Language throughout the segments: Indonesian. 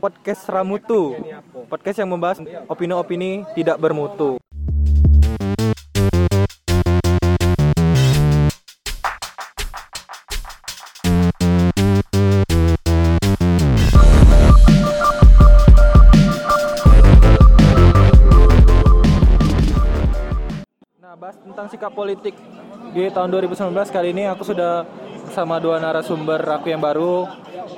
podcast Ramutu. Podcast yang membahas opini-opini tidak bermutu. Nah, bahas tentang sikap politik di tahun 2019 kali ini aku sudah bersama dua narasumber aku yang baru,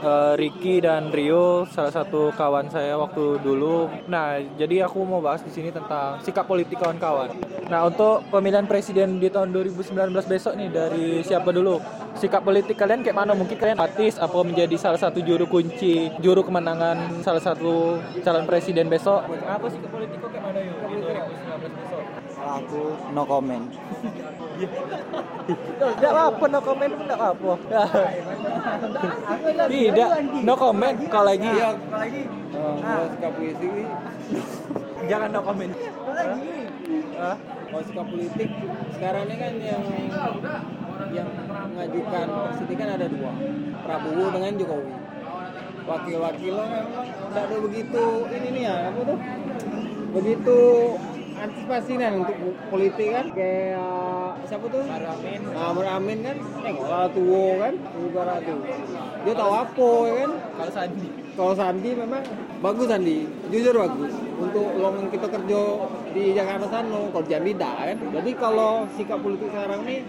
eh, Ricky dan Rio, salah satu kawan saya waktu dulu. Nah, jadi aku mau bahas di sini tentang sikap politik kawan-kawan. Nah, untuk pemilihan presiden di tahun 2019 besok nih dari siapa dulu? Sikap politik kalian kayak mana? Mungkin kalian artis apa menjadi salah satu juru kunci, juru kemenangan salah satu calon presiden besok? Apa sikap politik kayak mana yuk di 2019 besok? Aku no comment. Tidak apa, no comment pun tidak apa. Tidak, no comment. Kalau lagi, Kalau sikap politik, jangan no comment. Hah? kalau sikap politik sekarang ini kan yang yang mengajukan presiden kan ada dua, Prabowo dengan Jokowi. Wakil-wakilnya memang tidak ada begitu ini nih ya, apa tuh? Begitu antisipasi kan untuk politik kan kayak siapa tuh? Maramin. Nah, Maramin kan, eh lah tua kan, ibarat tuh. Dia tahu apa ya kan? Kalau Sandi. Kalau Sandi memang bagus Sandi, jujur bagus. Untuk long kita kerja di Jakarta sana, kalau Jambi dah kan. Jadi kalau sikap politik sekarang nih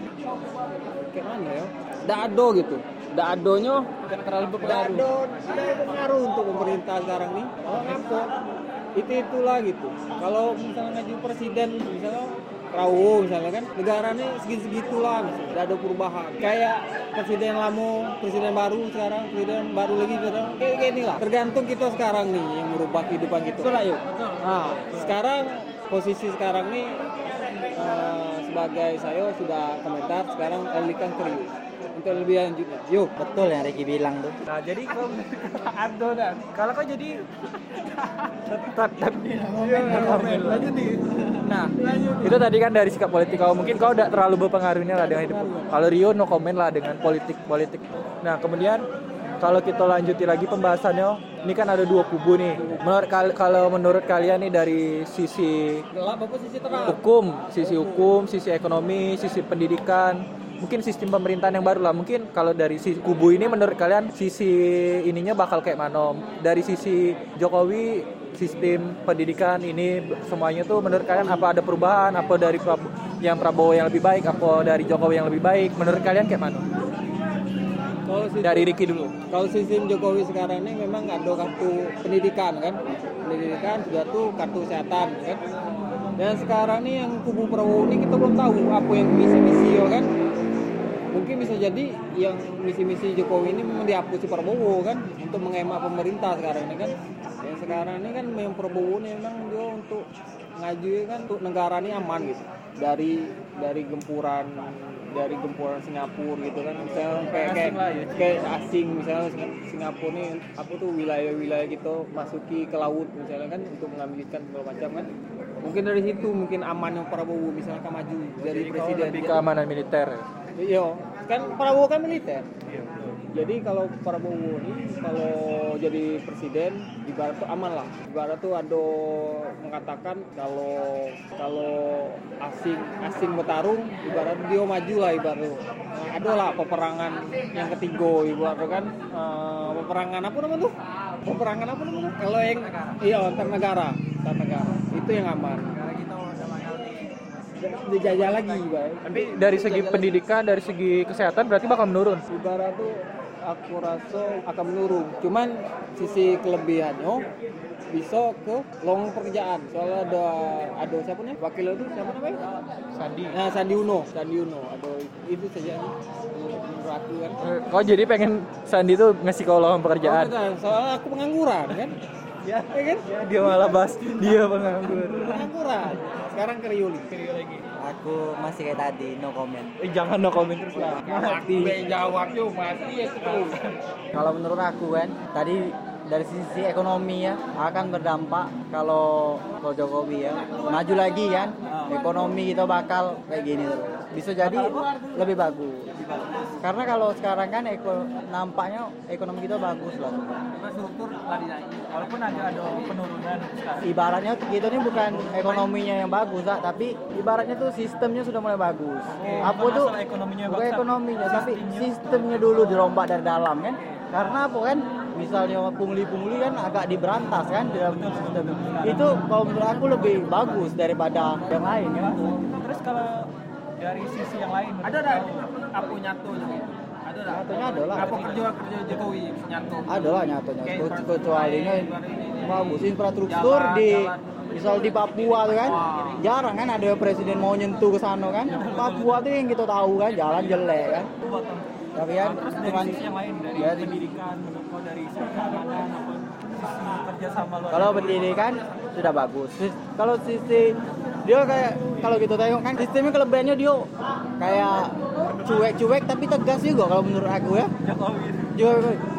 kayak mana ya? Dak ada gitu. Tidak terlalu dak berpengaruh. ada dak berpengaruh untuk pemerintah sekarang nih. Oh, ngapa? Itu itulah gitu. Kalau misalnya ngaju presiden misalnya Prabowo misalnya kan negara ini segitu-segitulah misalnya. Tidak ada perubahan. Kayak presiden lama presiden baru sekarang presiden baru lagi sekarang. Kayak gini lah tergantung kita sekarang nih yang merubah kehidupan kita. Betul yuk. Nah sekarang posisi sekarang nih eh, sebagai saya sudah komentar sekarang alihkan serius untuk lebih lanjutnya yuk Betul yang Ricky bilang tuh. Nah, jadi kau ada dan kalau kau jadi tetap no comment. Lanjut Nah, itu tadi kan dari sikap politik kau. Mungkin kau tidak terlalu berpengaruhnya lah dengan hidup. Kalau Rio no comment lah dengan politik-politik. Nah, kemudian kalau kita lanjuti lagi pembahasannya, ini kan ada dua kubu nih. Menurut kal- kalau menurut kalian nih dari sisi gelap apa sisi terang hukum, sisi hukum, sisi ekonomi, sisi pendidikan, mungkin sistem pemerintahan yang baru lah. Mungkin kalau dari sisi kubu ini menurut kalian sisi ininya bakal kayak mana? Dari sisi Jokowi sistem pendidikan ini semuanya tuh menurut kalian apa ada perubahan? Apa dari yang Prabowo yang lebih baik? Apa dari Jokowi yang lebih baik? Menurut kalian kayak mana? kalau sistem, Dari Ricky dulu. kalau sistem Jokowi sekarang ini memang ada kartu pendidikan kan pendidikan juga tuh kartu kesehatan kan dan sekarang nih yang kubu Prabowo ini kita belum tahu apa yang misi-misi ya kan mungkin bisa jadi yang misi-misi Jokowi ini memang dihapus si Prabowo kan untuk menghemat pemerintah sekarang ini kan. Yang sekarang ini kan memang Prabowo ini memang dia untuk ngaju kan untuk negara ini aman gitu. Dari dari gempuran dari gempuran Singapura gitu kan. Misalnya kayak kayak, kayak asing misalnya Sing- Singapura nih apa tuh wilayah-wilayah gitu masuki ke laut misalnya kan untuk mengambil ikan segala macam kan. Mungkin dari situ mungkin aman yang Prabowo misalnya maju dari presiden Lebih keamanan militer. Iya, kan Prabowo kan militer. Jadi kalau Prabowo ini kalau jadi presiden ibarat tuh aman lah. Ibarat tuh ada mengatakan kalau kalau asing asing bertarung ibarat dia maju lah ibarat. Nah, ada lah peperangan yang ketiga ibarat kan eh, peperangan apa namanya tuh? Peperangan apa namanya? Kalau yang iya antar negara, antar negara. Itu yang aman. Lagi, Bang. Tapi dari segi pendidikan, dari segi kesehatan berarti bakal menurun. ibarat tuh aku rasa akan menurun cuman sisi kelebihannya bisa ke lowongan pekerjaan soalnya ada ada siapa nih wakil itu siapa namanya Sandi. nah Sandi Uno Sandi Uno ada itu saja nih menurut aku kan Eh, Kau jadi pengen Sandi tuh ngasih kau lowongan Oh, pekerjaan? bukan. soalnya aku pengangguran kan Ya. ya kan Dia malah bahas dia penganggur. pengangguran sekarang ke Rioli Aku masih kayak tadi, no comment. Eh, jangan no comment terus lah. Mati. jawab yuk mati ya Kalau menurut aku kan, tadi dari sisi ekonomi ya akan berdampak kalau kalau Jokowi ya maju lagi kan ekonomi kita bakal kayak gini terus. Bisa jadi lebih bagus. Karena kalau sekarang kan eko, nampaknya ekonomi kita bagus lah. Lah dinaiki walaupun agak ada penurunan ibaratnya kita ini bukan ekonominya yang bagus Kak, tapi ibaratnya tuh sistemnya sudah mulai bagus. Apa tuh? ekonominya bukan ekonominya tapi sistemnya dulu dirombak dari dalam kan. Karena apa kan misalnya pungli-pungli kan agak diberantas kan di dalam sistem itu kalau menurut aku lebih bagus daripada yang lain kan terus kalau dari sisi yang lain Ada ada apa nyatu Ada ada. Nyatunya ada lah. Apa kerja kerja Jokowi nyatu. ada lah nyatanya Kayak Ke- infrastruktur kecualinya lain, baru ini. bagus infrastruktur Jalan, di jalan. misal di Papua tuh kan Wah. jarang kan ada presiden mau nyentuh ke sana kan Papua tuh yang kita tahu kan jalan jelek kan tapi kan terus dari sisi yang lain dari dari- pendidikan menurutku dari sisi keamanan apa sisi kerjasama luar kalau pendidikan sudah bagus kalau sisi dia kayak kalau gitu tengok kan sistemnya kelebihannya dia kayak cuek-cuek tapi tegas juga kalau menurut aku ya Jokowi juga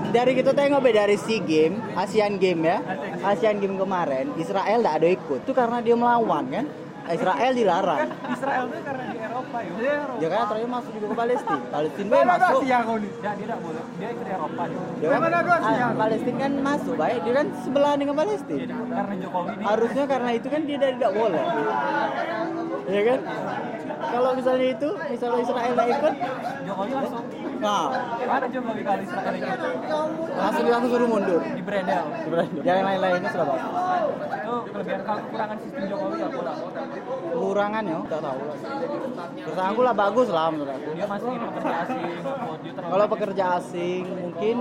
dari kita tengok be dari SEA Game, ASEAN Game ya. ASEAN Game kemarin Israel tidak ada ikut. Itu karena dia melawan kan. Israel dilarang. Israel itu karena di Eropa ya Ya kan terakhir masuk juga ke Palestina. Palestina be masuk. dia dia tidak boleh dia ikut Eropa dia Ya kan, ah, Palestina kan masuk baik. Dia kan sebelah dengan Palestina. karena Jokowi ini Harusnya karena itu kan dia dari tidak boleh. Ya kan? Kalau misalnya itu, misalnya Israel tidak ikut, Jokowi langsung nah mana Jokowi kalau Israel ikut langsung langsung suruh mundur. di Bredel Yang lain-lainnya sudah bagus. itu kelebihan kekurangan sistem Jokowi apa lah Kekurangannya, tidak tahu lah. Terus aku lah bagus lah menurut aku. dia masih pekerja asing Kalau pekerja asing mungkin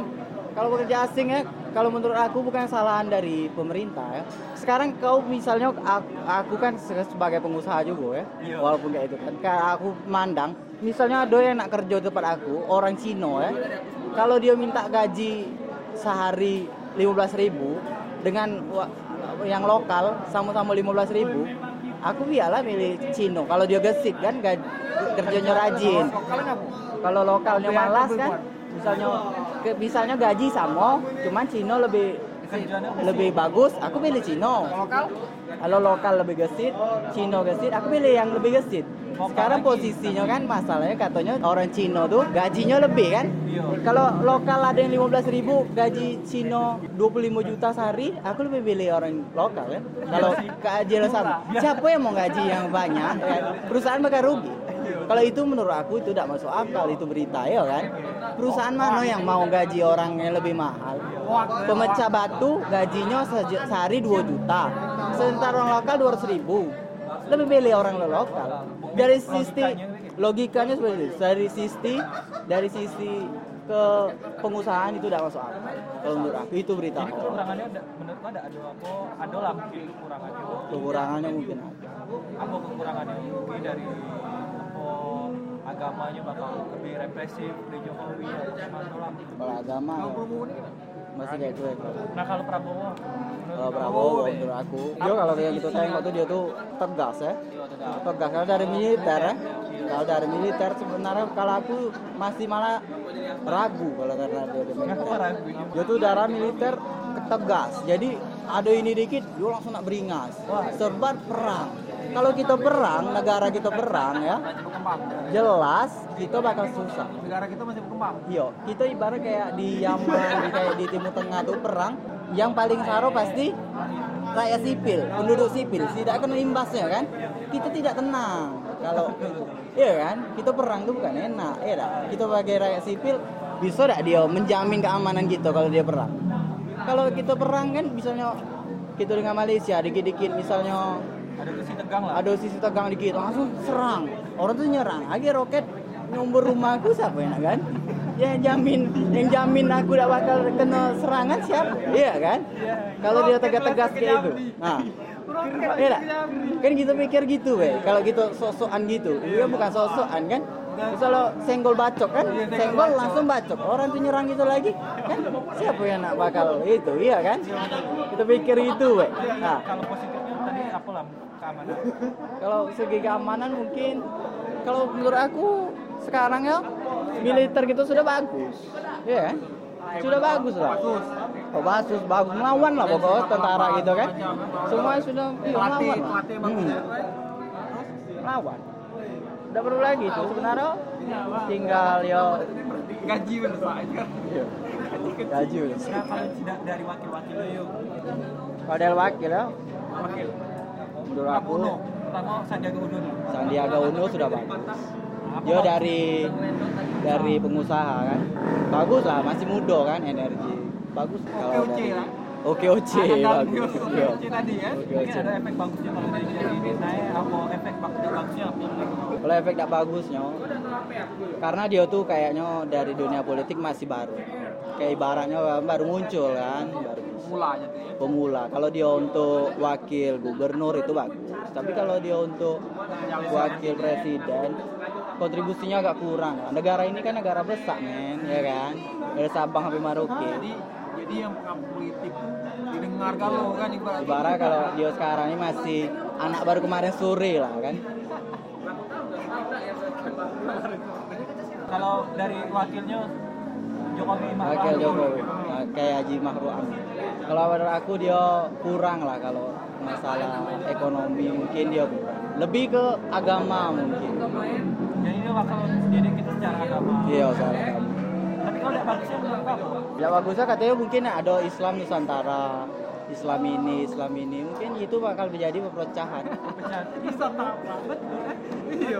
kalau pekerja asing ya kalau menurut aku bukan kesalahan dari pemerintah ya. Sekarang kau misalnya aku, aku kan se- sebagai pengusaha juga ya. Iya. Walaupun kayak itu kan kayak aku mandang misalnya ada yang nak kerja di tempat aku orang Cina ya. Kalau dia minta gaji sehari 15.000 dengan yang lokal sama-sama 15.000 aku biarlah milih Cino kalau dia gesit kan gaji, kerjanya rajin kalau lokalnya malas kan misalnya ke, misalnya gaji sama cuman Cino lebih lebih bagus aku pilih Cino. Kalau lokal lebih gesit Cino gesit aku pilih yang lebih gesit. Sekarang posisinya kan masalahnya katanya orang Cino tuh gajinya lebih kan? Kalau lokal ada yang 15.000 ribu gaji Cino 25 juta sehari aku lebih pilih orang lokal kan? Kalau keadilan sama siapa yang mau gaji yang banyak kan? perusahaan bakal rugi kalau itu menurut aku itu tidak masuk akal itu berita ya kan. Perusahaan mana yang mau gaji orang yang lebih mahal? Pemecah batu gajinya se- sehari 2 juta. Sementara orang lokal 200 ribu. Lebih pilih orang lokal. Dari sisi logikanya seperti itu. Dari sisi dari sisi ke pengusahaan itu tidak masuk akal. Kalau menurut aku itu berita. jadi kekurangannya ada menurut ada ada apa ada lah mungkin kekurangannya Kekurangannya mungkin apa kekurangannya mungkin dari agamanya bakal lebih represif dari Jokowi gimana lah Kalau agama ya, masih kayak cuek. nah kalau Prabowo Kalau Prabowo menurut aku, dia kalau kayak gitu tengok tuh dia tuh tegas ya. Tegas kalau dari militer ya. Kalau dari militer sebenarnya kalau aku masih malah ragu kalau karena dia dari militer. Dia tuh darah militer tegas. Jadi ada ini dikit, dia langsung nak beringas. Serbat perang. Kalau kita perang, negara kita perang ya, jelas kita bakal susah. Negara kita masih berkembang. Iya, kita ibarat kayak di Yaman, di kayak di Timur Tengah tuh perang, yang paling saro pasti rakyat sipil, penduduk sipil, tidak kena imbasnya kan? Kita tidak tenang. Kalau iya kan, kita perang tuh bukan enak, ya dah. Kita sebagai rakyat sipil bisa tidak dia menjamin keamanan kita kalau dia perang? Kalau kita perang kan misalnya kita dengan Malaysia dikit-dikit misalnya ada sisi tegang lah. Ada sisi tegang dikit. Langsung serang. Orang tuh nyerang. Lagi roket nyumber rumahku siapa yang kan? Yang jamin. Yang jamin aku tidak bakal kena serangan siapa? Iya kan? Kalau dia tegas-tegas kayak itu nah iya kan kita pikir gitu weh. Kalau gitu sosokan gitu. Dia bukan sosokan kan? Misalnya senggol bacok kan? Senggol langsung bacok. Orang tuh nyerang gitu lagi kan? Siapa yang nak bakal itu? Iya kan? Kita pikir itu weh. Nah kalau tadi apa lah keamanan kalau segi keamanan mungkin kalau menurut aku sekarang ya militer gitu sudah bagus, ya kan? Sudah bagus lah. Bagus. Oh bagus, bagus melawan lah pokoknya tentara gitu kan. Semua sudah iya, melawan lah. Hmm. Melawan. Udah perlu lagi tuh sebenarnya tinggal ya Gaji Pak. iya. Nah, kalau tidak dari wakil-wakilnya yuk. Kalau dari wakil ya, Wakil. menurut aku Uno. Pertama Sandiaga Uno. Sandiaga Uno sudah bagus. Dia dari dari pengusaha kan, bagus lah, masih muda kan, energi, bagus. Kalau Oke, dari. Oke oke, bagus. Oke, oke tadi ya. Mungkin ada efek bagusnya kalau dari dari naik apa efek bag- bagusnya apa? Kalau efek tak bagusnya, karena dia tuh kayaknya dari dunia politik masih baru. Kayak ibaratnya baru muncul kan, baru Mulanya tuh ya. pemula. Kalau dia untuk wakil gubernur itu bagus. Tapi kalau dia untuk wakil presiden, kontribusinya agak kurang. Negara ini kan negara besar, men, ya kan? Dari Sabang sampai Merauke. Jadi jadi yang politik didengar kalau kan ibarat Ibarat kalau dia sekarang ini masih anak baru kemarin sore lah kan. Kalau dari wakilnya Jokowi Ma'ruf Wakil. Jokowi, kayak Haji Mahfud Amin. Kalau menurut aku dia kurang lah kalau masalah ekonomi mungkin dia kurang. Lebih ke agama mungkin. Jadi dia bakal jadi kita secara agama. Iya, salah kamu. Tapi kalau tidak bagusnya menurut kamu? Ya bagusnya katanya mungkin ada Islam Nusantara, Islam ini, Islam ini. Mungkin itu bakal menjadi perpecahan. Pecah. Bisa apa? Betul. Iya.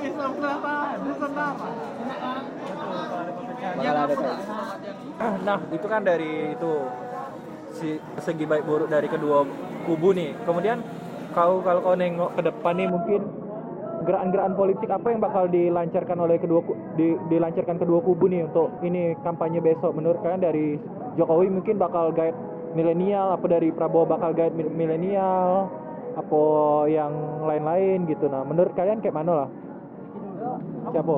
Bisa apa? Bisa apa? Ada perpecahan. Bakal ada kayak Nah, itu kan dari itu si segi baik buruk dari kedua kubu nih. Kemudian kau kalau kau nengok ke depan nih mungkin gerakan-gerakan politik apa yang bakal dilancarkan oleh kedua di, dilancarkan kedua kubu nih untuk ini kampanye besok menurut kalian dari Jokowi mungkin bakal guide milenial apa dari Prabowo bakal guide mil- milenial apa yang lain-lain gitu. Nah menurut kalian kayak mana lah? Siapa?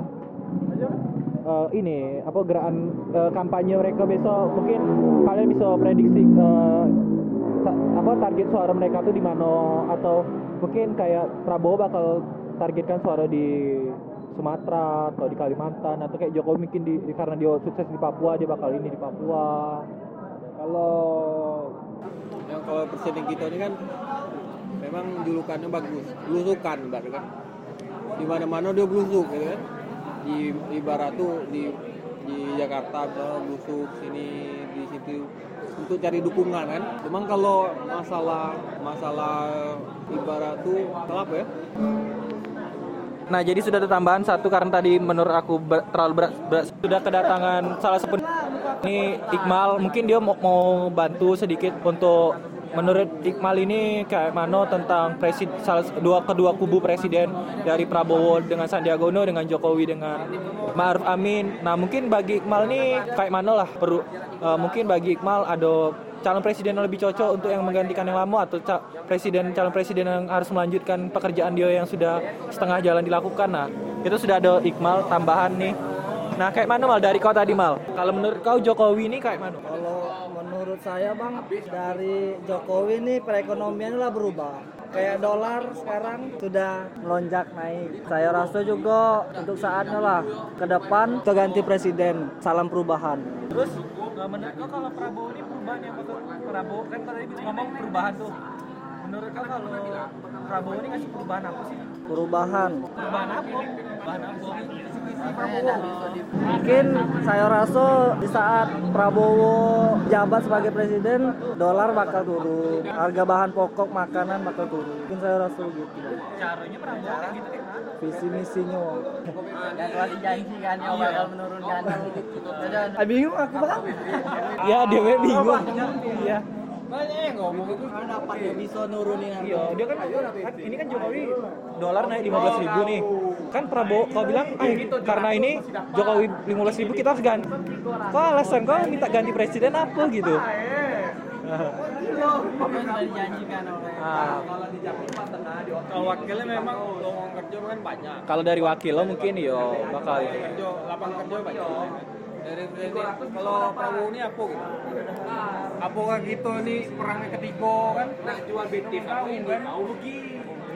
Eh, ini apa gerakan eh, kampanye mereka besok. Mungkin kalian bisa prediksi sa- apa target suara mereka tuh di mana. Atau mungkin kayak Prabowo bakal targetkan suara di Sumatera atau di Kalimantan. Atau kayak Jokowi mungkin karena dia sukses di Papua dia bakal ini di Papua Kalau yang kalau presiden kita ini kan memang julukannya bagus, belusukan berarti kan. Di mana-mana dia belusuk gitu kan. Di, di barat tuh di di Jakarta misalnya belusuk sini di situ untuk cari dukungan kan. Cuman kalau masalah masalah ibarat tuh apa ya? Nah, jadi sudah ada tambahan satu karena tadi menurut aku ber- terlalu berat, berat. Sudah kedatangan salah satu ini Iqmal, mungkin dia mau, mau bantu sedikit untuk menurut Iqmal ini kayak mana tentang presiden salah dua kedua kubu presiden dari Prabowo dengan Sandiaga Uno dengan Jokowi dengan Ma'ruf Amin. Nah, mungkin bagi Iqmal nih kayak mana lah perlu eh, mungkin bagi Iqmal ada calon presiden yang lebih cocok untuk yang menggantikan yang lama atau ca- presiden calon presiden yang harus melanjutkan pekerjaan dia yang sudah setengah jalan dilakukan nah itu sudah ada Iqmal tambahan nih nah kayak mana mal dari kau tadi mal kalau menurut kau Jokowi ini kayak mana Kalau menurut saya bang dari Jokowi ini perekonomian lah berubah. Kayak dolar sekarang sudah melonjak naik. Saya rasa juga untuk saatnya lah ke depan ganti presiden. Salam perubahan. terus eh, menurut kau kalau Prabowo ini perubahan yang betul Prabowo kan tadi ngomong perubahan tuh menurut kau kalau Prabowo ini ngasih perubahan apa sih Perubahan. perubahan apa perubahan apa Mungkin saya rasa di saat Prabowo jabat sebagai presiden, dolar bakal turun. Harga bahan pokok makanan bakal turun. Mungkin saya rasa gitu. caranya Prabowo kayak gitu mana Visi misinya. yang telah dijanjikan yang bakal menurunkan. Ah, bingung aku bang. ya dia bingung iya Banyak yang ngomong itu Dapat dia bisa nurunin harga. Iya, dia kan, kan ini kan Jokowi dolar naik 15 ribu nih. Kan Prabowo kau bilang, eh karena ini Jokowi 15 ribu kita harus ganti. Kok alasan kau minta ganti presiden apa gitu? Dijanjikan oleh Ah, kalau wakilnya memang lowongan kerja kan banyak. kalau dari wakil lo mungkin yo bakal ya. lapangan kerja banyak dari presiden kalau Prabowo ini apa gitu? Apakah gitu nih perangnya ketiga kan? Nak jual BT tahu kan? Tahu rugi.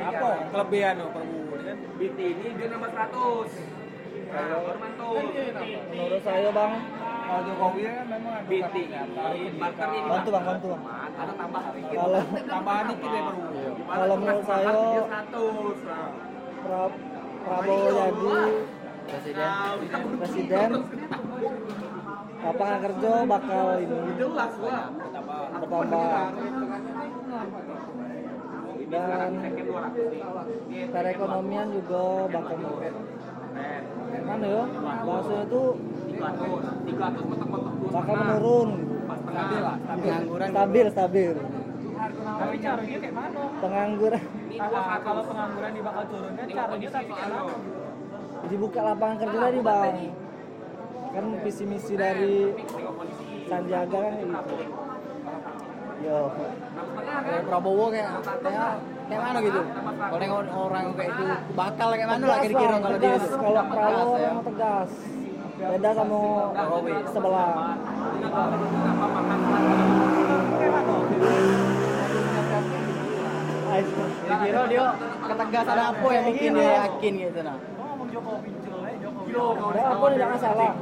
Apa? kelebihan loh Prabowo ini kan? BT ini dia nambah 100 Menurut saya bang, kalau Jokowi kan memang ada BT ini. bantu bang, bantu bang. ada tambahan Kalau tambahan dikit ya Prabowo kalau menurut saya 100 lapangan kerja bakal ini. Bertambah. dan perekonomian juga bakal menurun mana ya? Bahasanya itu bakal menurun. Pengangguran stabil stabil. Tapi caranya kayak mana? pengangguran. Kalau pengangguran di bakal turun kan caranya tapi kayak mana? Dibuka lapangan kerja tadi bang kan visi misi dari Sandiaga kan gitu. Yo. Kayak Prabowo kayak kayak kayak mana gitu? Kalau nengok orang kayak itu bakal kayak mana lah kira-kira kalau dia kalau Prabowo Tegas, ya. memang tegas. Beda sama sebelah. Kira-kira dia ketegasan apa yang bikin dia yakin gitu nah Nah, aku tidak Nggak salah.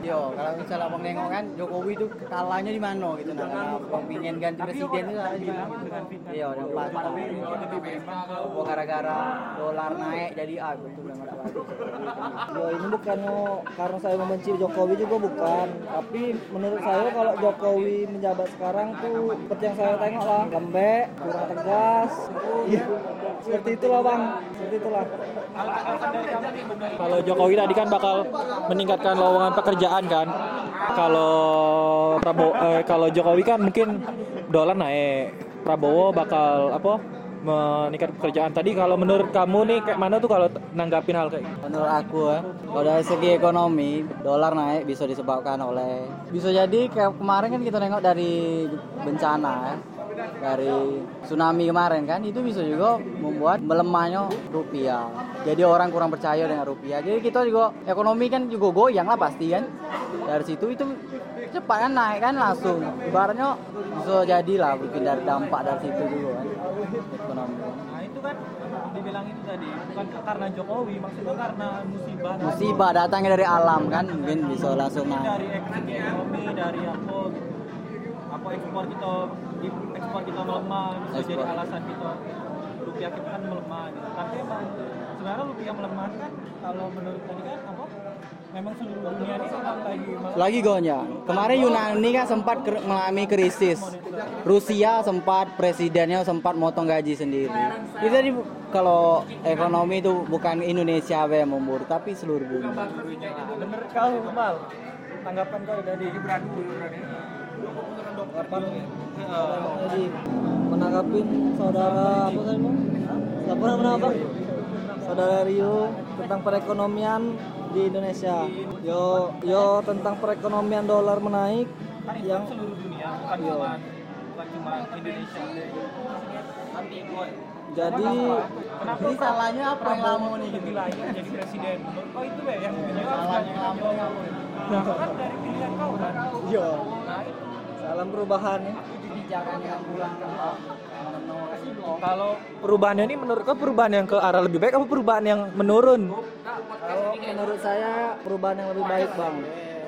Yo, kalau misalnya abang nengok kan Jokowi itu kalahnya di mana gitu nah. Kalau abang pingin ganti presiden itu salah di mana? Iya, yang pasti. Oh, gara-gara dolar naik jadi A gitu udah. Yo, ini bukannya karena saya membenci Jokowi juga bukan tapi menurut saya kalau Jokowi menjabat sekarang tuh seperti yang saya tengok lah lembek kurang tegas iya seperti itulah bang seperti itulah Kalau Jokowi tadi kan bakal meningkatkan lowongan pekerjaan kan. Kalau Prabowo eh, kalau Jokowi kan mungkin dolar naik. Prabowo bakal apa? meningkat pekerjaan tadi kalau menurut kamu nih kayak mana tuh kalau nanggapin hal kayak gitu? Menurut aku ya, kalau dari segi ekonomi, dolar naik bisa disebabkan oleh bisa jadi kayak kemarin kan kita nengok dari bencana ya. Dari tsunami kemarin kan itu bisa juga membuat melemahnya rupiah. Jadi orang kurang percaya dengan rupiah. Jadi kita juga ekonomi kan juga goyang lah pasti kan. Dari situ itu cepat kan naik kan langsung. Ibaratnya bisa jadi lah mungkin dari dampak dari situ juga kan ekonomi. Nah itu kan dibilang itu tadi bukan karena Jokowi maksudnya karena musibah Musibah datangnya dari alam kan mungkin bisa langsung naik. dari ekonomi dari apa gitu. Apa ekspor kita di- ekspor kita melemah bisa jadi Ekspor. alasan kita rupiah kita kan melemah gitu. tapi emang sebenarnya rupiah melemah kan kalau menurut tadi kan apa memang seluruh dunia ini lagi Lagi gonya. Kemarin Yunani kan sempat ker- mengalami krisis. Rusia sempat presidennya sempat motong gaji sendiri. Itu jadi kalau ekonomi itu bukan Indonesia aja yang memburuk tapi seluruh dunia. bener kau mal tanggapan kau dari jadi menanggapi saudara apa tadi bang? Siapa namanya apa? Saudara Rio tentang perekonomian di Indonesia. Yo yo tentang perekonomian dolar menaik yang seluruh dunia bukan Iya. cuma bukan cuma Indonesia jadi kenapa? Ini salahnya apa yang lama nih? Gitu? layak jadi presiden. Kau itu ya yang yang Salahnya tanggung lama. jawab. Nah, kan dari pilihan kau kan? Yo. Nah itu salam perubahan ya Kebijakan yang pulang Kalau perubahannya ini menurut kau perubahan yang ke arah lebih baik apa perubahan yang menurun? kalau menurut saya perubahan yang lebih baik bang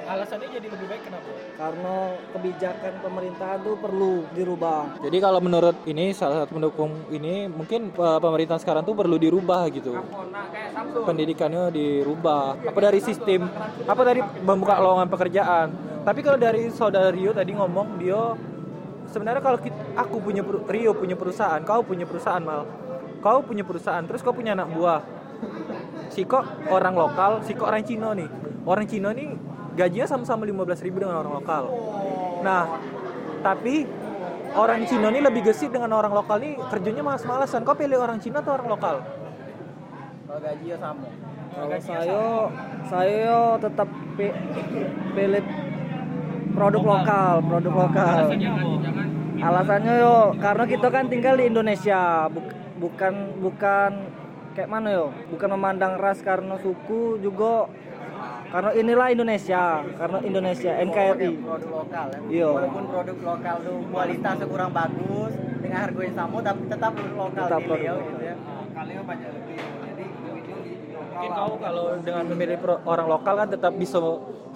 Alasannya jadi lebih baik kenapa? karena kebijakan pemerintahan tuh perlu dirubah Jadi kalau menurut ini salah satu pendukung ini mungkin eh, pemerintahan sekarang tuh perlu dirubah gitu. Pendidikannya dirubah. Apa dari sistem? Apa dari membuka lowongan pekerjaan? Tapi kalau dari saudara Rio tadi ngomong dia sebenarnya kalau kit- aku punya Rio punya perusahaan, kau punya perusahaan mal, kau punya perusahaan, terus kau punya anak buah. Si kok orang lokal, si kok orang Cina nih. Orang Cina nih gajinya sama-sama 15.000 ribu dengan orang lokal. Nah, tapi orang Cina nih lebih gesit dengan orang lokal nih kerjanya malas-malasan. Kau pilih orang Cina atau orang lokal? Kalau gaji ya sama. Kalau saya, saya tetap pi- pilih produk lokal, produk lokal. Alasannya yo, karena kita kan tinggal di Indonesia, buk- bukan bukan kayak mana yo, bukan memandang ras karena suku juga karena inilah Indonesia, karena Indonesia NKRI. Produk lokal ya. Iya. Walaupun produk lokal tuh kualitasnya kurang bagus dengan harga yang sama tapi tetap produk lokal Tetap produk lokal. gitu ya. Kalian banyak lebih. Mungkin kau kalau dengan memilih orang lokal kan tetap bisa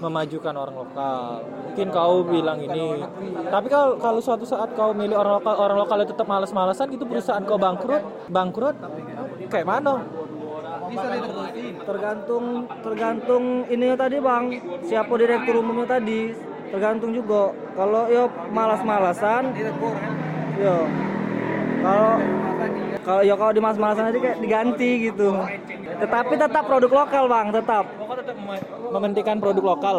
memajukan orang lokal. Mungkin kau bilang ini. Tapi kalau kalau suatu saat kau milih orang lokal, orang lokal yang tetap malas-malasan itu perusahaan kau bangkrut, bangkrut kayak mana? Tergantung tergantung ininya tadi bang, siapa direktur umumnya tadi. tergantung juga kalau yo malas-malasan yo kalau kalau ya kalau di malas-malasan aja kayak diganti gitu tetapi tetap produk lokal bang tetap. Pokoknya tetap mem- mementingkan produk lokal.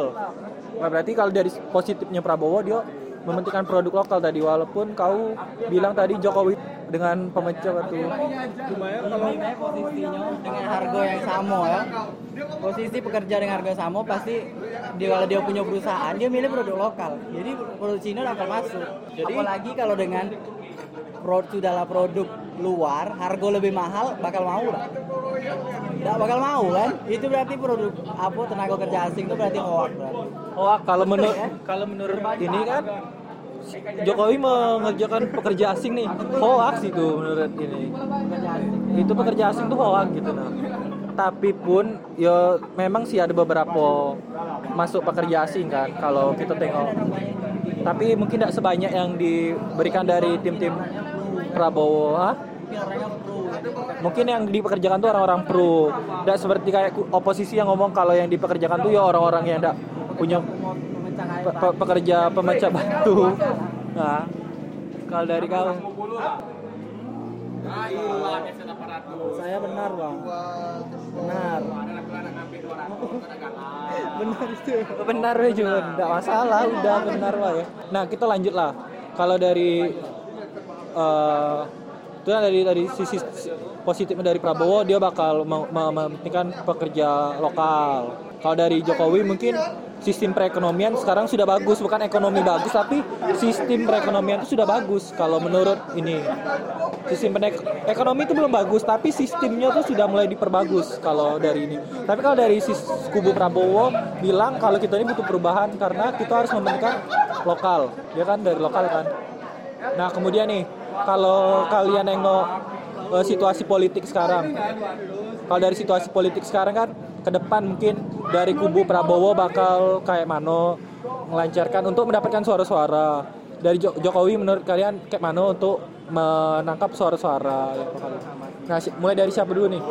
Nah, berarti kalau dari positifnya Prabowo dia mementingkan produk lokal tadi walaupun kau bilang tadi Jokowi dengan pemecah batu kalau posisinya dengan harga yang sama ya. Posisi pekerja dengan harga yang sama pasti dia kalau dia punya perusahaan dia milih produk lokal. Jadi produk Cina udah akan masuk. Jadi apalagi kalau dengan sudahlah produk luar harga lebih mahal bakal mau lah nggak bakal mau kan? Itu berarti produk apa tenaga kerja asing itu berarti hoax berarti. Oh, kalau menurut kalau menurut ini kan Jokowi mengerjakan pekerja asing nih. Hoax itu menurut ini. Itu pekerja asing tuh hoax gitu nah. Tapi pun ya memang sih ada beberapa masuk pekerja asing kan kalau kita tengok. Tapi mungkin tidak sebanyak yang diberikan dari tim-tim Prabowo ha? mungkin yang dipekerjakan tuh orang-orang pro. Tidak seperti kayak oposisi yang ngomong kalau yang dipekerjakan tuh ya orang-orang yang tidak punya pe- pe- pekerja pemecah batu. Nah kalau dari kau? Saya benar bang. Benar. Benar itu. Benar ya Jun tidak masalah udah benar lah ya. Nah kita lanjut lah kalau dari eh itu dari dari sisi positifnya dari Prabowo dia bakal mem- mem- mementingkan pekerja lokal. Kalau dari Jokowi mungkin sistem perekonomian sekarang sudah bagus. Bukan ekonomi bagus tapi sistem perekonomian itu sudah bagus kalau menurut ini. Sistem ekonomi itu belum bagus tapi sistemnya tuh sudah mulai diperbagus kalau dari ini. Tapi kalau dari sis kubu Prabowo bilang kalau kita ini butuh perubahan karena kita harus mementingkan lokal. Dia kan dari lokal kan nah kemudian nih kalau kalian nengok eh, situasi politik sekarang. Kalau dari situasi politik sekarang kan ke depan mungkin dari kubu Prabowo bakal kayak mano melancarkan untuk mendapatkan suara-suara. Dari Jo- Jokowi menurut kalian kayak mana untuk menangkap suara-suara bakal nah mulai dari siapa dulu nih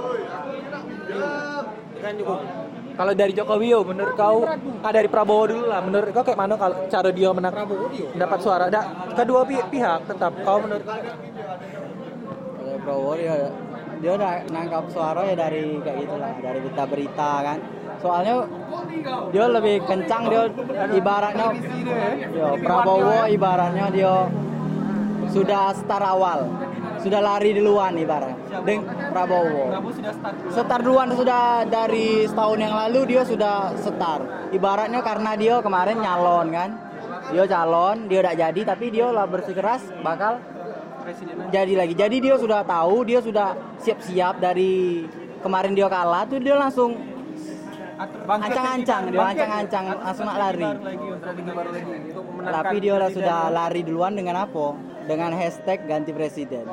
kalau dari Jokowi yo menurut kau ah dari Prabowo dulu lah. Menurut kau kayak mana kalau cara dia menang mendapat suara? Da, kedua pi- pihak tetap. Kau menurut Kalau Prabowo dia dia udah nangkap suara ya dari kayak gitulah dari berita-berita kan. Soalnya dia lebih kencang dia ibaratnya yo, Prabowo ibaratnya dia sudah start awal sudah lari duluan ibaratnya Deng Prabowo sudah start Setar duluan sudah dari setahun yang lalu dia sudah setar. Ibaratnya karena dia kemarin nyalon kan. Dia calon, dia udah jadi tapi dia lah bersikeras bakal jadi lagi. Jadi dia sudah tahu, dia sudah siap-siap dari kemarin dia kalah tuh dia langsung ancang-ancang, dia ancang-ancang langsung nak lari. Tapi dia lah sudah lari duluan dengan apa? Dengan hashtag ganti presiden.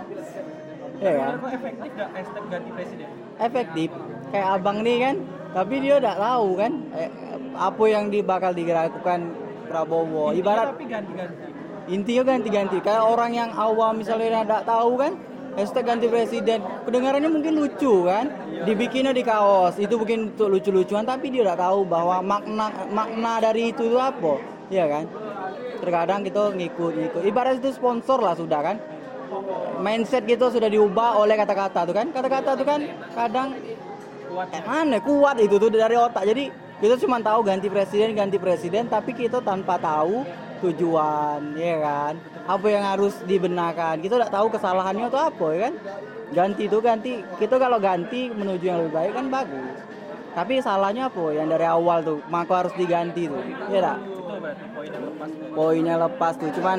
Ya kan? efektif gak hashtag ganti presiden efektif kayak abang nih kan tapi dia udah tahu kan eh, apa yang di bakal dilakukan Prabowo ibarat tapi ganti-ganti intinya ganti-ganti kayak orang yang awam misalnya tidak tahu kan hashtag ganti presiden. Kedengarannya mungkin lucu kan? Dibikinnya di kaos. Itu mungkin untuk lucu-lucuan tapi dia udah tahu bahwa makna makna dari itu itu apa. Iya kan? Terkadang kita ngikut-ngikut ibarat itu sponsor lah sudah kan? Mindset gitu sudah diubah oleh kata-kata tuh kan? Kata-kata tuh kan kadang kayak mana kuat itu tuh dari otak. Jadi kita cuma tahu ganti presiden ganti presiden tapi kita tanpa tahu tujuan ya kan? Apa yang harus dibenarkan? Kita udah tahu kesalahannya itu apa ya kan? Ganti itu ganti. Kita kalau ganti menuju yang lebih baik kan bagus. Tapi salahnya apa? Yang dari awal tuh maka harus diganti tuh. Ya tak? Poinnya lepas poinnya lepas tuh. Cuman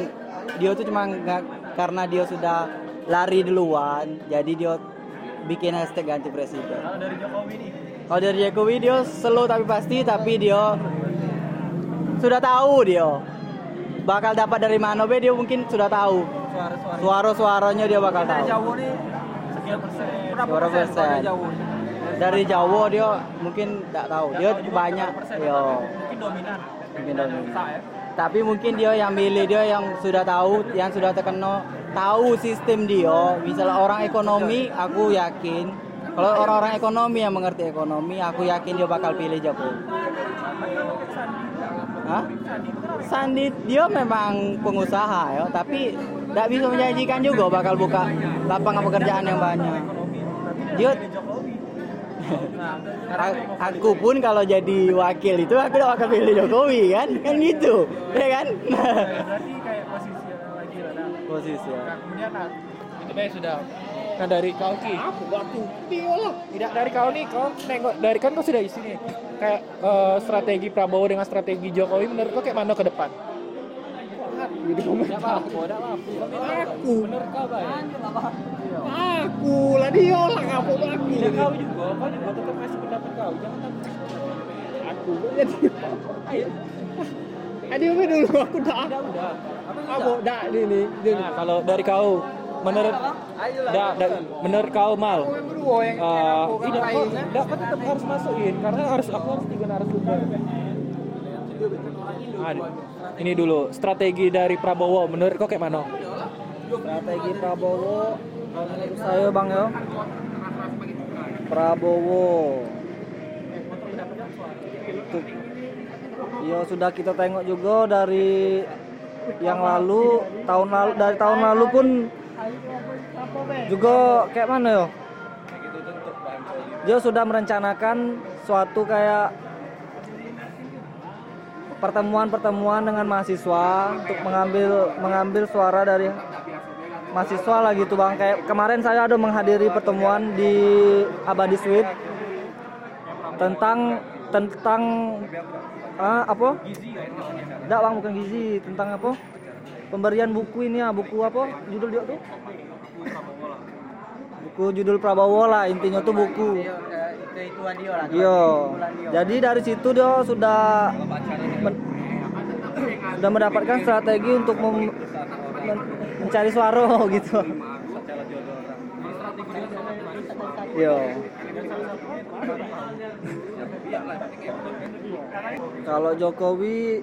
dia tuh cuma nggak karena dia sudah lari duluan jadi dia bikin hashtag ganti presiden. Kalau dari Jokowi nih? Kalau dari Jokowi dia slow tapi pasti tapi dia sudah tahu dia bakal dapat dari mana be dia mungkin sudah tahu. Suara-suara. Suara-suaranya dia bakal tahu. Jawa nih sekian persen. Berapa persen? dari Jawa dia mungkin tidak tahu. Dia banyak yo. Mungkin dominan. Mungkin dominan. Sah ya. Tapi mungkin dia yang milih dia yang sudah tahu yang sudah terkenal tahu sistem dia. Misalnya orang ekonomi aku yakin. Kalau orang-orang ekonomi yang mengerti ekonomi aku yakin dia bakal pilih Jokowi Hah? Sandi dia memang pengusaha ya, tapi tidak bisa menjanjikan juga bakal buka lapangan pekerjaan yang banyak. Dia A- aku pun kalau jadi wakil itu aku udah bakal pilih Jokowi kan kan gitu ya kan Berarti kayak posisi lagi ada. posisi ya Nah, kemudian nah, itu baik sudah. Nah dari kau ki. Aku batu. Tidak dari kau nih, kau nengok dari kan kau sudah di sini. Kayak eh, strategi Prabowo dengan strategi Jokowi menurut kau kayak mana ke depan? Gitu apa-apa. Aku. Menurut kau. Aku lah dia lah kamu aku. Ya kau juga, kau juga tetap kasih pendapat kau. Jangan takut. Aku jadi. Ayo. Adio dulu aku dah. Udah, udah. Aku dah ini. Nah, kalau dari kau, menurut da, da, menurut kau mal, yang eh tidak kau tetap harus masukin karena harus aku harus tiga narasumber. Nah, ini dulu strategi dari Prabowo menurut kau kayak mana? Strategi Prabowo menurut saya bang ya Prabowo Tuh. Ya sudah kita tengok juga dari yang lalu tahun lalu dari tahun lalu pun juga kayak mana yo dia sudah merencanakan suatu kayak pertemuan-pertemuan dengan mahasiswa untuk mengambil mengambil suara dari mahasiswa lah gitu bang kayak kemarin saya ada menghadiri pertemuan di Abadi Suite tentang tentang ah, apa? Enggak bang bukan gizi tentang apa? Pemberian buku ini ya buku apa? Judul dia tuh? Buku judul Prabowo lah intinya tuh buku. Iya. Jadi dari situ dia sudah men- sudah mendapatkan strategi untuk mem- men- mencari suara gitu. Iya. Kalau Jokowi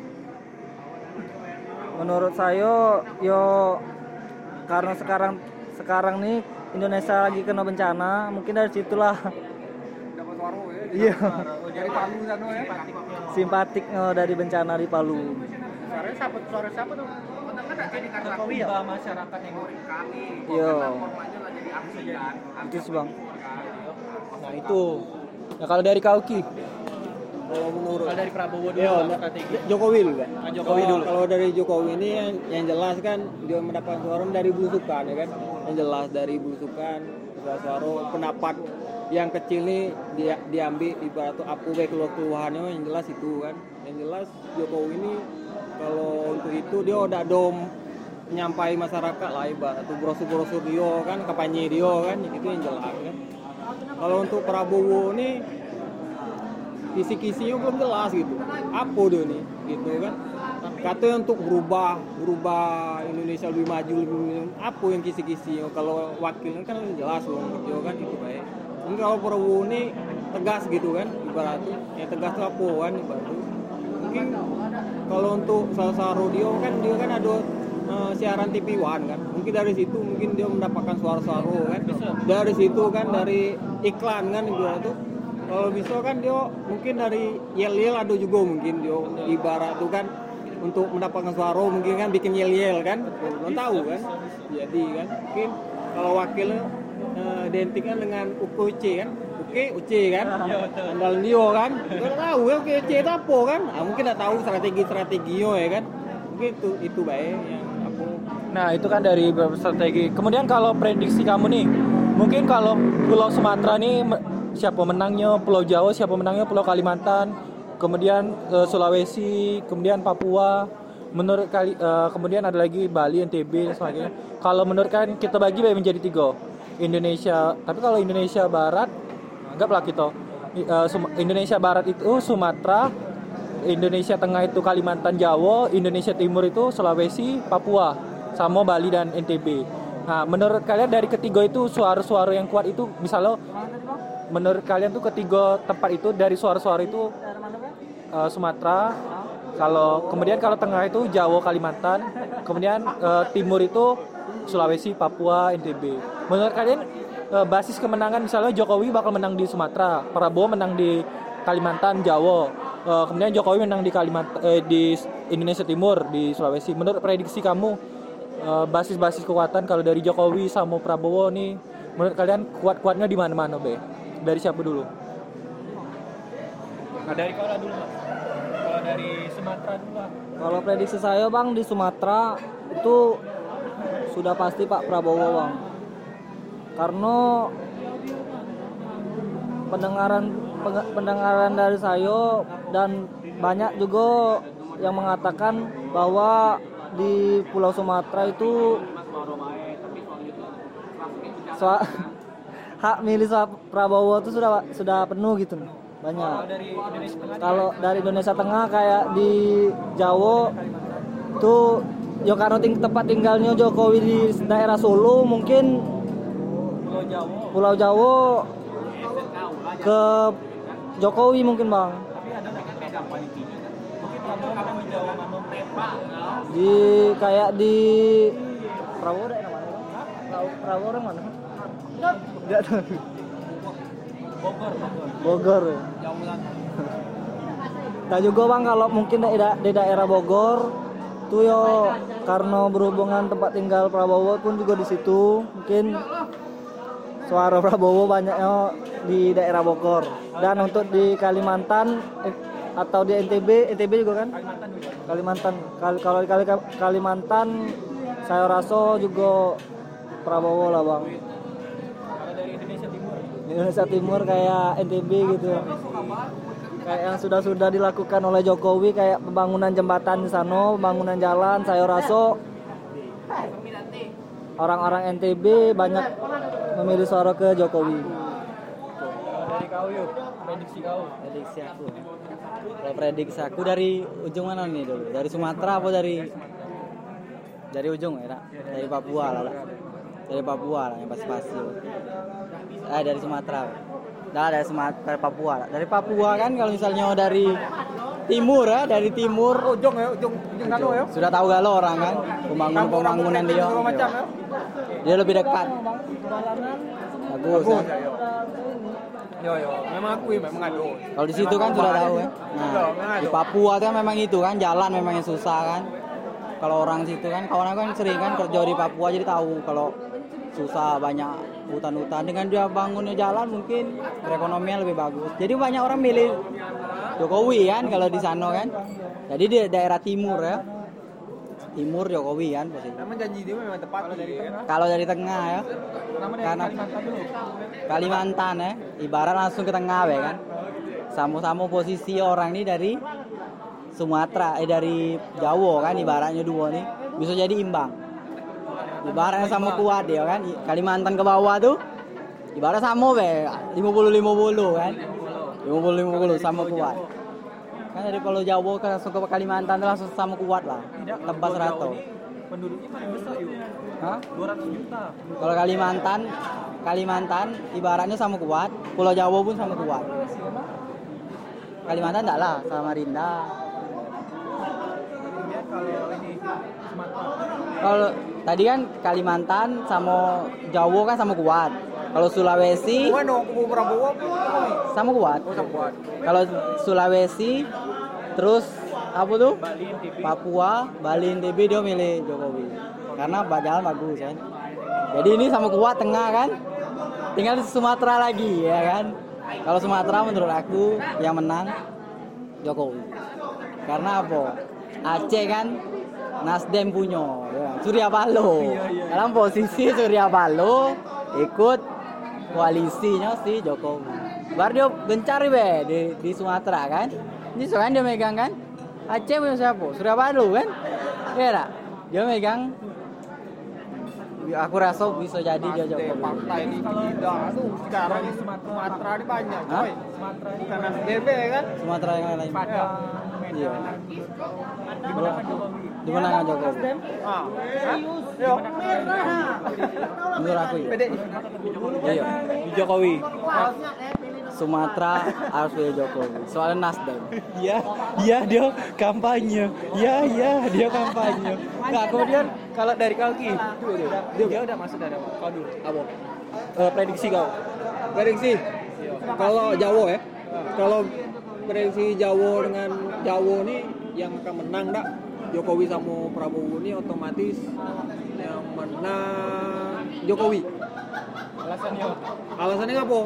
menurut saya yo karena sekarang sekarang nih Indonesia lagi kena bencana, mungkin dari situlah Iya. Dari Palu sana ya. simpatik eh, dari bencana di Palu. Suara siapa? Suara siapa tuh? Ya? masyarakat yang Iya. Itu sih bang. Nah itu. Nah kalau dari kau Ki, Kalau menurut kalau dari Prabowo dulu nah, strategi. Jokowi dulu kan. Ah, Jokowi Kalau- dulu. Kalau dari Jokowi ini yang, yang jelas kan dia mendapatkan suara dari belusukan ya kan. Yang jelas dari belusukan suara pendapat yang kecil nih dia diambil ibarat tuh baik keluar keluhannya yang jelas itu kan. Yang jelas Jokowi ini kalau untuk itu dia udah dom nyampai masyarakat lah ibarat tuh brosur-brosur dia kan kampanye dia kan itu yang jelas kan. Kalau untuk Prabowo ini kisi-kisinya belum jelas gitu. Apa dia nih gitu kan? Katanya untuk berubah berubah Indonesia lebih maju lebih apa yang kisi-kisinya? Kalau wakilnya kan jelas loh dia kan itu baik mungkin kalau Prabowo ini tegas gitu kan ibaratnya. Yang tegas itu apa kan ibaratnya. Mungkin kalau untuk salah radio kan dia kan ada eh, siaran TV One kan. Mungkin dari situ mungkin dia mendapatkan suara-suara kan. Dari situ kan dari iklan kan ibarat tuh kalau bisa kan dia mungkin dari yel yel ada juga mungkin dia ibarat tuh kan untuk mendapatkan suara mungkin kan bikin yel yel kan. Belum tahu kan. Jadi kan mungkin kalau wakilnya eh, identik kan dengan UKC kan. Oke, UC kan, andalan dia kan, nggak tahu ya Oke UC itu apa kan, ah, mungkin nggak tahu strategi strateginya ya kan, mungkin itu itu baik yang aku Nah itu kan dari beberapa strategi. Kemudian kalau prediksi kamu nih, mungkin kalau Pulau Sumatera nih siapa menangnya, Pulau Jawa siapa menangnya, Pulau Kalimantan, kemudian eh, Sulawesi, kemudian Papua. Menurut kali, eh, kemudian ada lagi Bali, NTB dan sebagainya. Kalau menurut kalian kita bagi menjadi tiga. Indonesia, tapi kalau Indonesia Barat, anggaplah kita Sum- Indonesia Barat itu Sumatera, Indonesia Tengah itu Kalimantan Jawa, Indonesia Timur itu Sulawesi, Papua, sama Bali dan NTB. Nah, menurut kalian dari ketiga itu suara-suara yang kuat itu misalnya menurut kalian tuh ketiga tempat itu dari suara-suara itu eh, Sumatera, kalau kemudian kalau tengah itu Jawa, Kalimantan, kemudian eh, timur itu Sulawesi, Papua, NTB. Menurut kalian eh, basis kemenangan misalnya Jokowi bakal menang di Sumatera, Prabowo menang di Kalimantan, Jawa. Eh, kemudian Jokowi menang di Kalimantan eh, di Indonesia Timur di Sulawesi. Menurut prediksi kamu basis-basis kekuatan kalau dari Jokowi sama Prabowo nih menurut kalian kuat-kuatnya di mana-mana, Be? Dari siapa dulu? Nah, dari kau dulu, Bang. Kalau dari Sumatera dulu, Bang. Kalau prediksi saya bang di Sumatera itu sudah pasti Pak Prabowo bang. Karena pendengaran pendengaran dari saya dan banyak juga yang mengatakan bahwa di Pulau Sumatera itu hak milih Prabowo itu sudah sudah penuh gitu. Banyak. Dari Indonesia Tengah kalau dari Indonesia Tengah kayak di Jawa tuh ya karena ting- tempat tinggalnya Jokowi di daerah Solo mungkin Pulau Jawa. Pulau Jawa ke Jokowi mungkin bang. Di Jawa mana? di kayak di Prabowo daerah mana Prabowo orang mana? Nggak tahu. Bogor, Bogor. Bogor. Nah juga bang kalau mungkin di, da- di daerah Bogor. Tuh yo karena berhubungan tempat tinggal Prabowo pun juga di situ. Mungkin suara Prabowo banyaknya di daerah Bogor. Dan untuk di Kalimantan eh, atau di NTB NTB juga kan? Kalimantan. Kal- kalau di Kali- Kalimantan saya rasa juga Prabowo lah bang Kalau dari Indonesia Timur. di Indonesia Timur kayak NTB gitu. Kayak yang sudah-sudah dilakukan oleh Jokowi kayak pembangunan jembatan di sana pembangunan jalan saya rasa orang-orang NTB banyak memilih suara ke Jokowi. Dari kau yuk, prediksi kau. prediksi aku kalau prediksi aku dari ujung mana nih dulu? Dari Sumatera apa dari dari ujung ya dari Papua lah. Dari Papua lah yang pasti pasti eh dari Sumatera. Nah dari Sumatera dari Papua lah. dari Papua kan kalau misalnya dari timur ya dari timur. Ujung ya ujung ujung kano ya sudah tahu galau orang kan pembangunan pembangunan dia. ya dia lebih dekat. Bagus ya. yo yo. Memang aku ya memang ada. Kalau di situ kan sudah tahu kan. Nah, di Papua kan memang itu kan jalan memang yang susah kan. Kalau orang situ kan kawan aku kan sering kan kerja di Papua jadi tahu kalau susah banyak hutan-hutan dengan dia bangunnya jalan mungkin perekonomian lebih bagus. Jadi banyak orang milih Jokowi kan kalau di sana kan. Jadi di daerah timur ya. Timur Jokowi kan pasti. memang janji dia memang tepat dari tengah Kalau dari tengah ya. Karena Kalimantan dulu. Kalimantan ya, ibarat langsung ke tengah ya kan. Sama-sama posisi orang ini dari Sumatera, eh dari Jawa kan ibaratnya dua nih. Bisa jadi imbang. Ibaratnya sama kuat ya kan. Kalimantan ke bawah tuh ibarat sama be 50 50 kan. 50 50 sama kuat. Kan dari kalau Jawa ke langsung ke Kalimantan tuh langsung sama kuat lah. Tebas Pulau rata. Penduduknya paling besar yuk. Hah? 200 juta. Kalau Kalimantan, Kalimantan ibaratnya sama kuat, Pulau Jawa pun sama kuat. Kalimantan enggak lah, ini Sumatera. Kalau tadi kan Kalimantan sama Jawa kan sama kuat. Kalau Sulawesi Bueno, kubu Prabowo pun sama kuat. kuat. Kalau Sulawesi terus apa tuh? Papua, Bali, NTB dia milih Jokowi. Karena ba- jalan bagus kan. Jadi ini sama kuat tengah kan. Tinggal di Sumatera lagi ya kan. Kalau Sumatera menurut aku yang menang Jokowi. Karena apa? Aceh kan Nasdem punya, ya. Surya Paloh. Dalam posisi Surya Paloh ikut koalisinya si Jokowi. Baru dia gencar be di, di Sumatera kan. Ini soalnya dia megang kan. Aceh punya siapa? Surya Paloh kan? Iya tak? Dia megang aku rasa bisa jadi dia Jokowi. Partai ini. Aduh, sekarang di Sumatera ini banyak, coy. Sumatera karena DB kan. Sumatera yang lain. Padang, Iya. Dimenangkan Jokowi. Dimenangkan Jokowi. Ah. Menurut aku ya. PDI. Iya. Di Jokowi. Sumatera harus pilih Jokowi. Soalnya Nasdem. Iya, iya dia kampanye. Iya, iya dia kampanye. Nah, kemudian kalau dari kau Ki, dia, dia udah masuk dari awal. Kau dulu. Apa? Eh, prediksi kau. Prediksi. Kalau Jawa ya. Kalau prediksi Jawa dengan Jawa nih yang akan menang dak Jokowi sama Prabowo ini otomatis yang menang Jokowi. Alasannya Alasannya apa?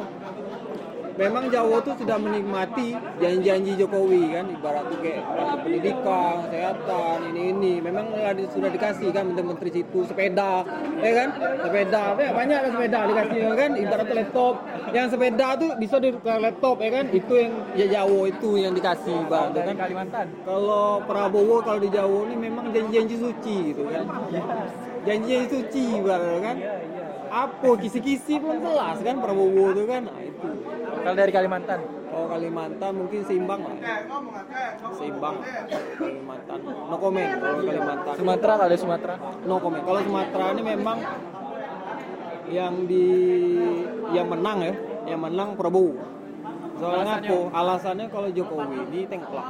Memang Jawa tuh sudah menikmati janji-janji Jokowi kan, ibarat tuh kayak pendidikan, kesehatan, ini ini. Memang sudah dikasih kan menteri-menteri situ sepeda, ya kan? Sepeda, ya banyak kan sepeda dikasih ya kan, ibarat laptop. Yang sepeda tuh bisa di laptop ya kan, itu yang ya Jawa itu yang dikasih dari kan. Kalimantan. Kalau Prabowo kalau di Jawa ini memang janji-janji suci gitu kan. Janji-janji suci ibarat kan. Apa kisi-kisi belum jelas kan Prabowo itu kan. Nah, itu. Kalau dari Kalimantan. Kalau Kalimantan mungkin seimbang lah. Seimbang. Kalimantan. No comment kalau Kalimantan. Sumatera kalau dari Sumatera. No comment. Kalau Sumatera ini memang yang di yang menang ya, yang menang Prabowo. Soalnya Alasannya? apa? Alasannya kalau Jokowi ini tengklak.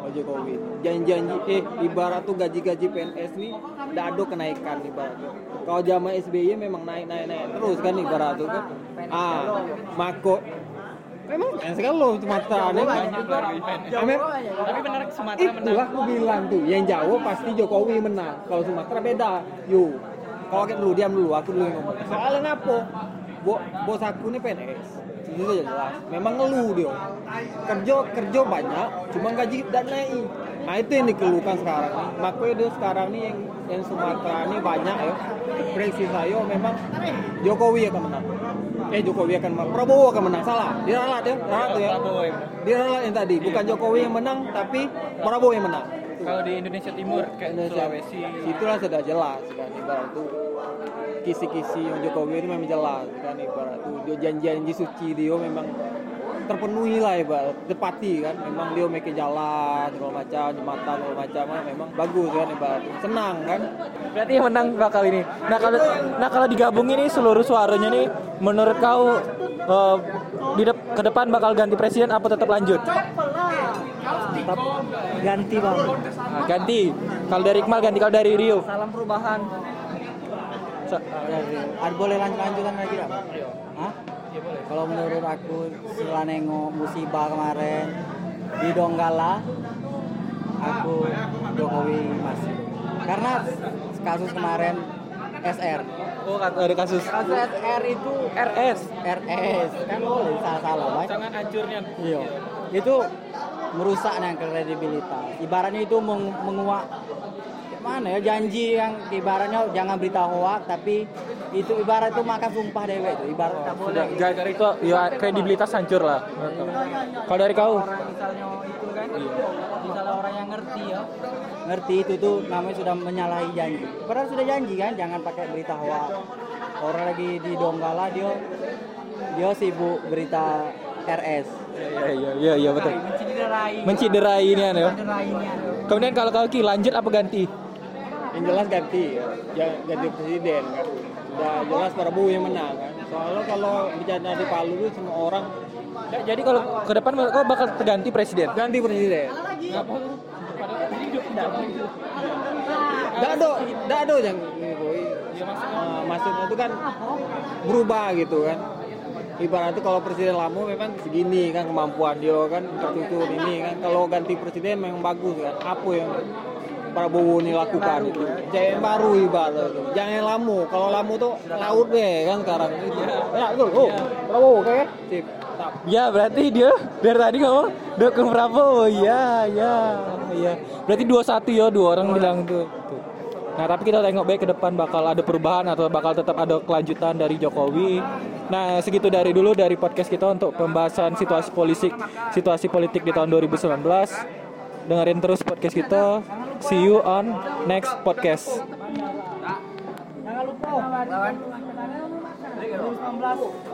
Kalau Jokowi janji-janji eh ibarat tuh gaji-gaji PNS nih ada kenaikan ibarat tuh. Kalau zaman SBY memang naik naik naik terus kan ibarat tuh kan. Ah, mako Memang yang sekali loh Sumatera ini kan. Tapi benar Sumatera Itulah aku bilang tuh, yang Jawa pasti Jokowi menang. Kalau Sumatera beda. Yuk. Kalau kita dulu diam dulu, aku dulu ngomong. Soalnya? Bo, bos aku ini PNS. Itu aja jelas. Memang ngeluh dia. Kerja kerja banyak, cuma gaji tidak naik. Nah itu yang dikeluhkan sekarang nih. Makanya dia sekarang nih yang yang Sumatera ini banyak ya. Prediksi saya memang Jokowi akan menang. Eh Jokowi akan menang. Prabowo akan menang. Salah. Dia ralat ya. Ralat tuh ya. Prabowo yang tadi. Bukan Jokowi yang menang, tapi Prabowo yang menang. Kalau di Indonesia Timur kayak Indonesia. Sulawesi. Itulah sudah jelas kan ibarat itu kisi-kisi yang Jokowi ini memang jelas kan ibarat itu. Dia janji-janji suci dia memang terpenuhi lah ibarat. Tepati kan. Memang dia make jalan segala macam jembatan segala macam kan. Memang bagus kan ibarat. Senang kan. Berarti yang menang bakal ini. Nah kalau nah kalau digabungin nih seluruh suaranya nih, menurut kau eh, di dep- ke depan bakal ganti presiden apa tetap lanjut? tetap ganti bang. Nah, ganti. Kalau dari Iqmal ganti. Kalau dari Rio. salam perubahan Sa- Ada boleh lanjut-lanjutan lagi nggak? Hah? Kalau menurut aku setelah nengok musibah kemarin di Donggala, aku Jokowi masih. Karena kasus kemarin SR. Oh ada kasus Kasus SR itu RS. RS kan boleh salah-salah, baik. Sangat hancurnya. Iya. Itu merusak yang kredibilitas. Ibaratnya itu meng- menguak mana ya janji yang ibaratnya jangan berita hoak tapi itu ibarat itu makan sumpah dewek itu ibarat tak boleh Sudah gara-gara itu ya kredibilitas hancur lah. Kalau dari kau? orang misalnya itu kan misalnya orang yang ngerti ya ngerti itu tuh namanya sudah menyalahi janji padahal sudah janji kan jangan pakai berita hoak orang lagi di Donggala dia dia sibuk berita RS Iya iya iya iya betul. menciderai Menciderai ini ya. menciderai ini Kemudian kalau kau Ki lanjut apa ganti? Yang jelas ganti ya ganti presiden kan udah jelas Prabowo yang menang kan soalnya kalau bicara di Palu itu semua orang Ya, jadi kalau ke depan kau bakal terganti presiden. ganti presiden ada, nggak ada yang. Nah, maksudnya itu kan berubah gitu kan. Ibaratnya kalau presiden lama memang segini kan kemampuan dia kan tertutur ini kan. Kalau ganti presiden memang bagus kan. Apa yang Prabowo ini lakukan itu. Jangan baru ibarat. Jangan lama. Kalau lama tuh laut deh kan sekarang itu. Ya betul. Oh, Prabowo oke. Sip. Tap. Ya berarti dia dari tadi ngomong dukung Prabowo. Ya ya ya. Berarti dua satu ya dua orang bilang. Tuh. Nah tapi kita tengok baik ke depan bakal ada perubahan atau bakal tetap ada kelanjutan dari Jokowi. Nah segitu dari dulu dari podcast kita untuk pembahasan situasi politik situasi politik di tahun 2019. Dengerin terus podcast kita. See you on next podcast. jangan lupa lawan 2019